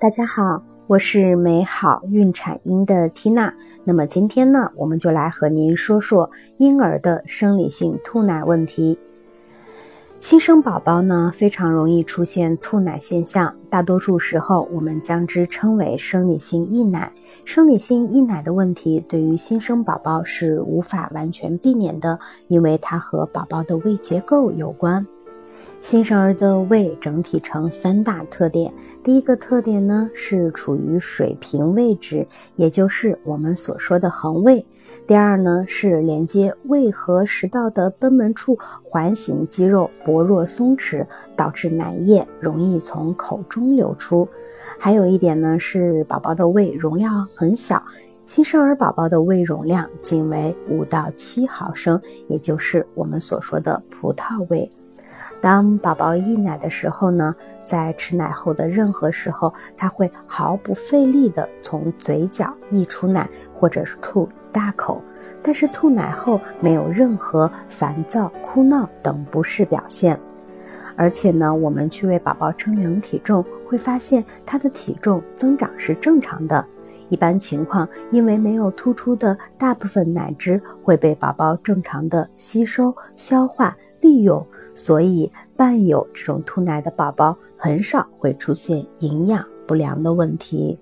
大家好，我是美好孕产婴的缇娜。那么今天呢，我们就来和您说说婴儿的生理性吐奶问题。新生宝宝呢，非常容易出现吐奶现象，大多数时候我们将之称为生理性溢奶。生理性溢奶的问题，对于新生宝宝是无法完全避免的，因为它和宝宝的胃结构有关。新生儿的胃整体呈三大特点。第一个特点呢是处于水平位置，也就是我们所说的横位。第二呢是连接胃和食道的贲门处环形肌肉薄弱松弛，导致奶液容易从口中流出。还有一点呢是宝宝的胃容量很小，新生儿宝宝的胃容量仅为五到七毫升，也就是我们所说的葡萄胃。当宝宝溢奶的时候呢，在吃奶后的任何时候，他会毫不费力地从嘴角溢出奶，或者是吐大口。但是吐奶后没有任何烦躁、哭闹等不适表现。而且呢，我们去为宝宝称量体重，会发现他的体重增长是正常的。一般情况，因为没有突出的大部分奶汁会被宝宝正常的吸收、消化、利用。所以，伴有这种吐奶的宝宝很少会出现营养不良的问题。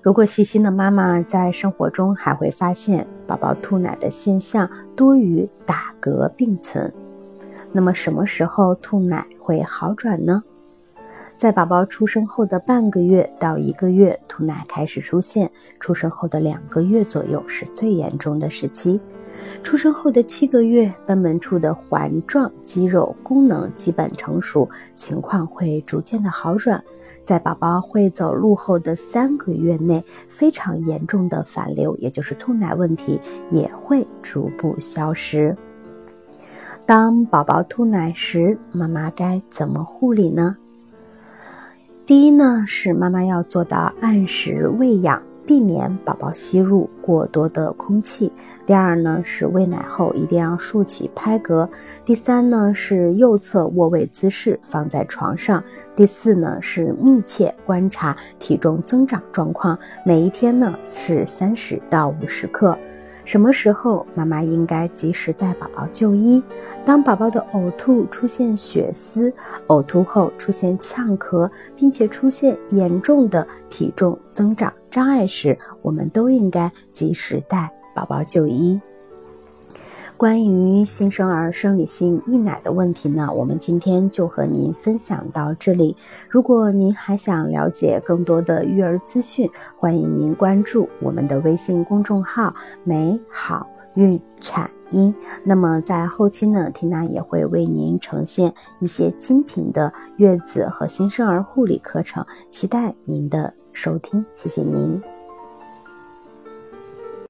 如果细心的妈妈在生活中还会发现宝宝吐奶的现象多与打嗝并存，那么什么时候吐奶会好转呢？在宝宝出生后的半个月到一个月，吐奶开始出现；出生后的两个月左右是最严重的时期。出生后的七个月，贲门处的环状肌肉功能基本成熟，情况会逐渐的好转。在宝宝会走路后的三个月内，非常严重的反流，也就是吐奶问题，也会逐步消失。当宝宝吐奶时，妈妈该怎么护理呢？第一呢，是妈妈要做到按时喂养，避免宝宝吸入过多的空气。第二呢，是喂奶后一定要竖起拍嗝。第三呢，是右侧卧位姿势放在床上。第四呢，是密切观察体重增长状况，每一天呢是三十到五十克。什么时候妈妈应该及时带宝宝就医？当宝宝的呕吐出现血丝，呕吐后出现呛咳，并且出现严重的体重增长障碍时，我们都应该及时带宝宝就医。关于新生儿生理性溢奶的问题呢，我们今天就和您分享到这里。如果您还想了解更多的育儿资讯，欢迎您关注我们的微信公众号“美好孕产婴”。那么在后期呢，缇娜也会为您呈现一些精品的月子和新生儿护理课程，期待您的收听。谢谢您。